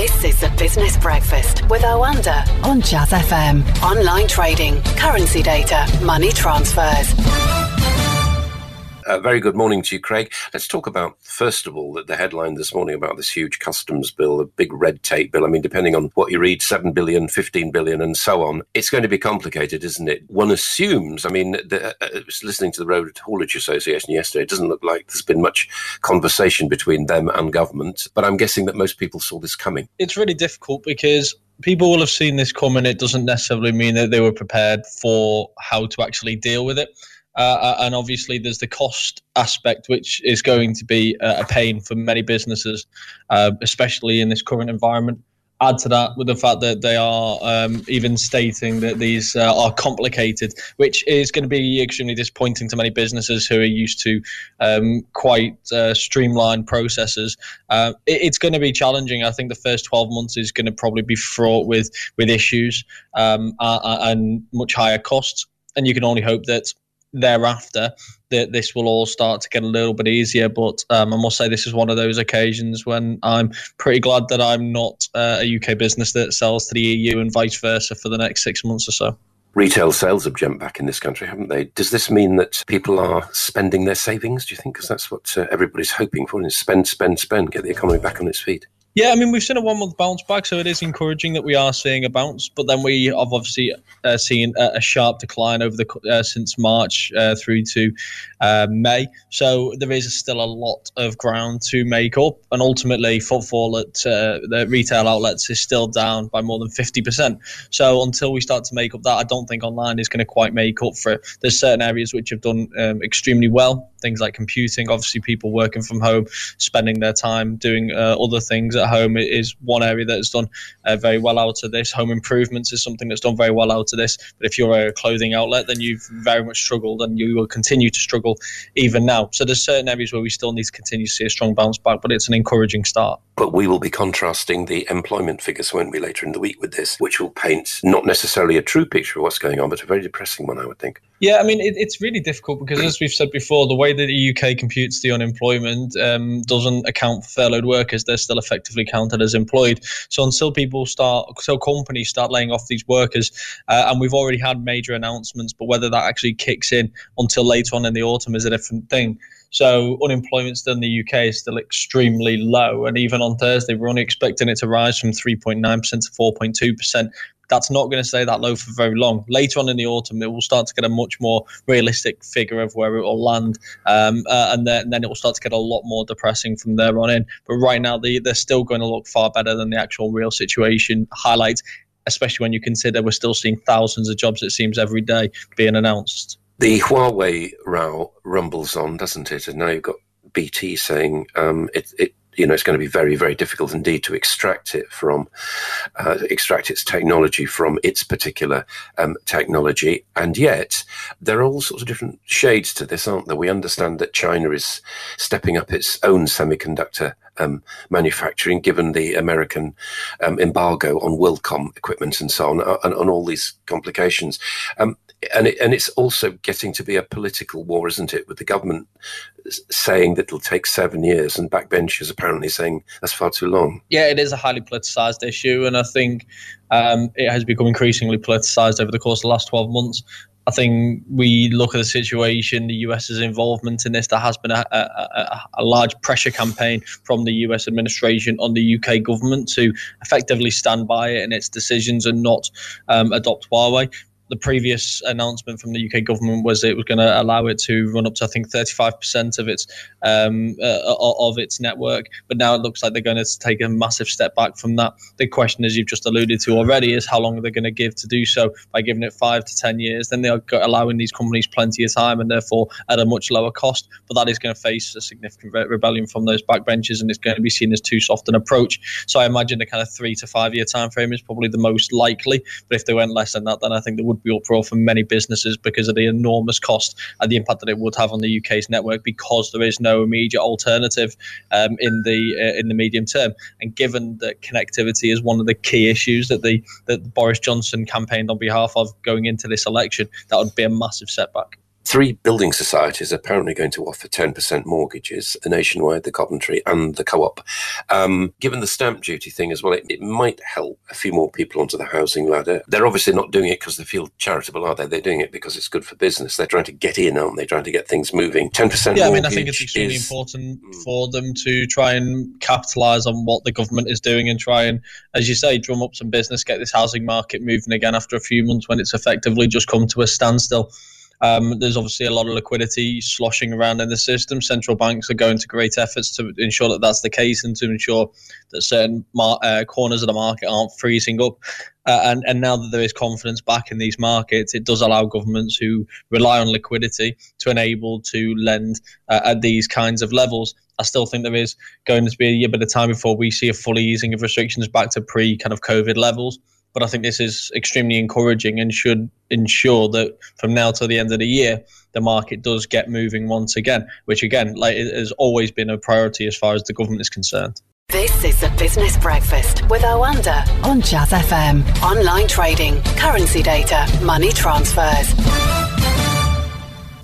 This is the Business Breakfast with Oanda on Jazz FM. Online trading, currency data, money transfers. Uh, very good morning to you, Craig. Let's talk about, first of all, the, the headline this morning about this huge customs bill, a big red tape bill. I mean, depending on what you read, 7 billion, 15 billion, and so on, it's going to be complicated, isn't it? One assumes, I mean, the, uh, uh listening to the Road Haulage Association yesterday, it doesn't look like there's been much conversation between them and government, but I'm guessing that most people saw this coming. It's really difficult because people will have seen this coming. It doesn't necessarily mean that they were prepared for how to actually deal with it. Uh, uh, and obviously, there's the cost aspect, which is going to be a pain for many businesses, uh, especially in this current environment. Add to that with the fact that they are um, even stating that these uh, are complicated, which is going to be extremely disappointing to many businesses who are used to um, quite uh, streamlined processes. Uh, it, it's going to be challenging. I think the first 12 months is going to probably be fraught with with issues um, and much higher costs. And you can only hope that thereafter that this will all start to get a little bit easier. But um, I must say, this is one of those occasions when I'm pretty glad that I'm not uh, a UK business that sells to the EU and vice versa for the next six months or so. Retail sales have jumped back in this country, haven't they? Does this mean that people are spending their savings? Do you think? Because that's what uh, everybody's hoping for: is spend, spend, spend, get the economy back on its feet. Yeah, I mean, we've seen a one month bounce back, so it is encouraging that we are seeing a bounce. But then we have obviously uh, seen a, a, sharp decline over the uh, since March uh, through to uh, May. So there is still a lot of ground to make up, and ultimately, footfall at uh, the retail outlets is still down by more than fifty percent. So until we start to make up that, I don't think online is going to quite make up for it. There's certain areas which have done um, extremely well things like computing. Obviously, people working from home, spending their time doing uh, other things at home is one area that has done uh, very well out of this. Home improvements is something that's done very well out of this. But if you're a clothing outlet, then you've very much struggled and you will continue to struggle even now. So there's certain areas where we still need to continue to see a strong bounce back, but it's an encouraging start. But we will be contrasting the employment figures, won't we, later in the week with this, which will paint not necessarily a true picture of what's going on, but a very depressing one, I would think. Yeah, I mean, it, it's really difficult because, as we've said before, the way that the UK computes the unemployment um, doesn't account for furloughed workers. They're still effectively counted as employed. So until people start, until companies start laying off these workers, uh, and we've already had major announcements, but whether that actually kicks in until later on in the autumn is a different thing. So unemployment still in the UK is still extremely low, and even on Thursday, we're only expecting it to rise from 3.9% to 4.2% that's not going to stay that low for very long. Later on in the autumn, it will start to get a much more realistic figure of where it will land, um, uh, and, then, and, then, it will start to get a lot more depressing from there on in. But right now, they, they're still going to look far better than the actual real situation highlights, especially when you consider we're still seeing thousands of jobs, it seems, every day being announced. The Huawei row rumbles on, doesn't it? And now you've got BT saying um, it, it you know, it's going to be very, very difficult indeed to extract it from, uh, extract its technology from its particular um, technology. And yet, there are all sorts of different shades to this, aren't there? We understand that China is stepping up its own semiconductor um, manufacturing, given the American um, embargo on WorldCom equipment and so on, uh, and, and all these complications. Um, and it, and it's also getting to be a political war, isn't it? With the government saying that it'll take seven years, and backbenchers apparently saying that's far too long. Yeah, it is a highly politicized issue, and I think um, it has become increasingly politicized over the course of the last twelve months. I think we look at the situation, the US's involvement in this. There has been a, a, a, large pressure campaign from the US administration on the UK government to effectively stand by it in its decisions and not um, adopt Huawei the previous announcement from the UK government was it was going to allow it to run up to I think 35% of its um, uh, of its network, but now it looks like they're going to take a massive step back from that. The question, as you've just alluded to already, is how long are they're going to give to do so. By giving it five to ten years, then they're allowing these companies plenty of time and therefore at a much lower cost. But that is going to face a significant re- rebellion from those backbenchers, and it's going to be seen as too soft an approach. So I imagine the kind of three to five year time frame is probably the most likely. But if they went less than that, then I think there would would be uproar for many businesses because of the enormous cost and the impact that it would have on the UK's network because there is no immediate alternative um, in the uh, in the medium term. And given that connectivity is one of the key issues that the that Boris Johnson campaigned on behalf of going into this election, that would be a massive setback. Three building societies are apparently going to offer 10% mortgages the Nationwide, the Coventry, and the Co op. Um, given the stamp duty thing as well, it, it, might help a few more people onto the housing ladder. They're obviously not doing it because they feel charitable, are they? They're doing it because it's good for business. They're trying to get in, aren't they? Trying to get things moving. 10% Yeah, I mean, I think it's extremely is, important mm. for them to try and capitalise on what the government is doing and try and, as you say, drum up some business, get this housing market moving again after a few months when it's effectively just come to a standstill. Um, there's obviously a lot of liquidity sloshing around in the system. Central banks are going to great efforts to ensure that that's the case and to ensure that certain mar- uh, corners of the market aren't freezing up. Uh, and, and now that there is confidence back in these markets, it does allow governments who rely on liquidity to enable to lend uh, at these kinds of levels. I still think there is going to be a bit of time before we see a full easing of restrictions back to pre kind of COVID levels. But I think this is extremely encouraging and should ensure that from now till the end of the year, the market does get moving once again, which again, like it has always been a priority as far as the government is concerned. This is the Business Breakfast with Oanda on Jazz FM. Online trading, currency data, money transfers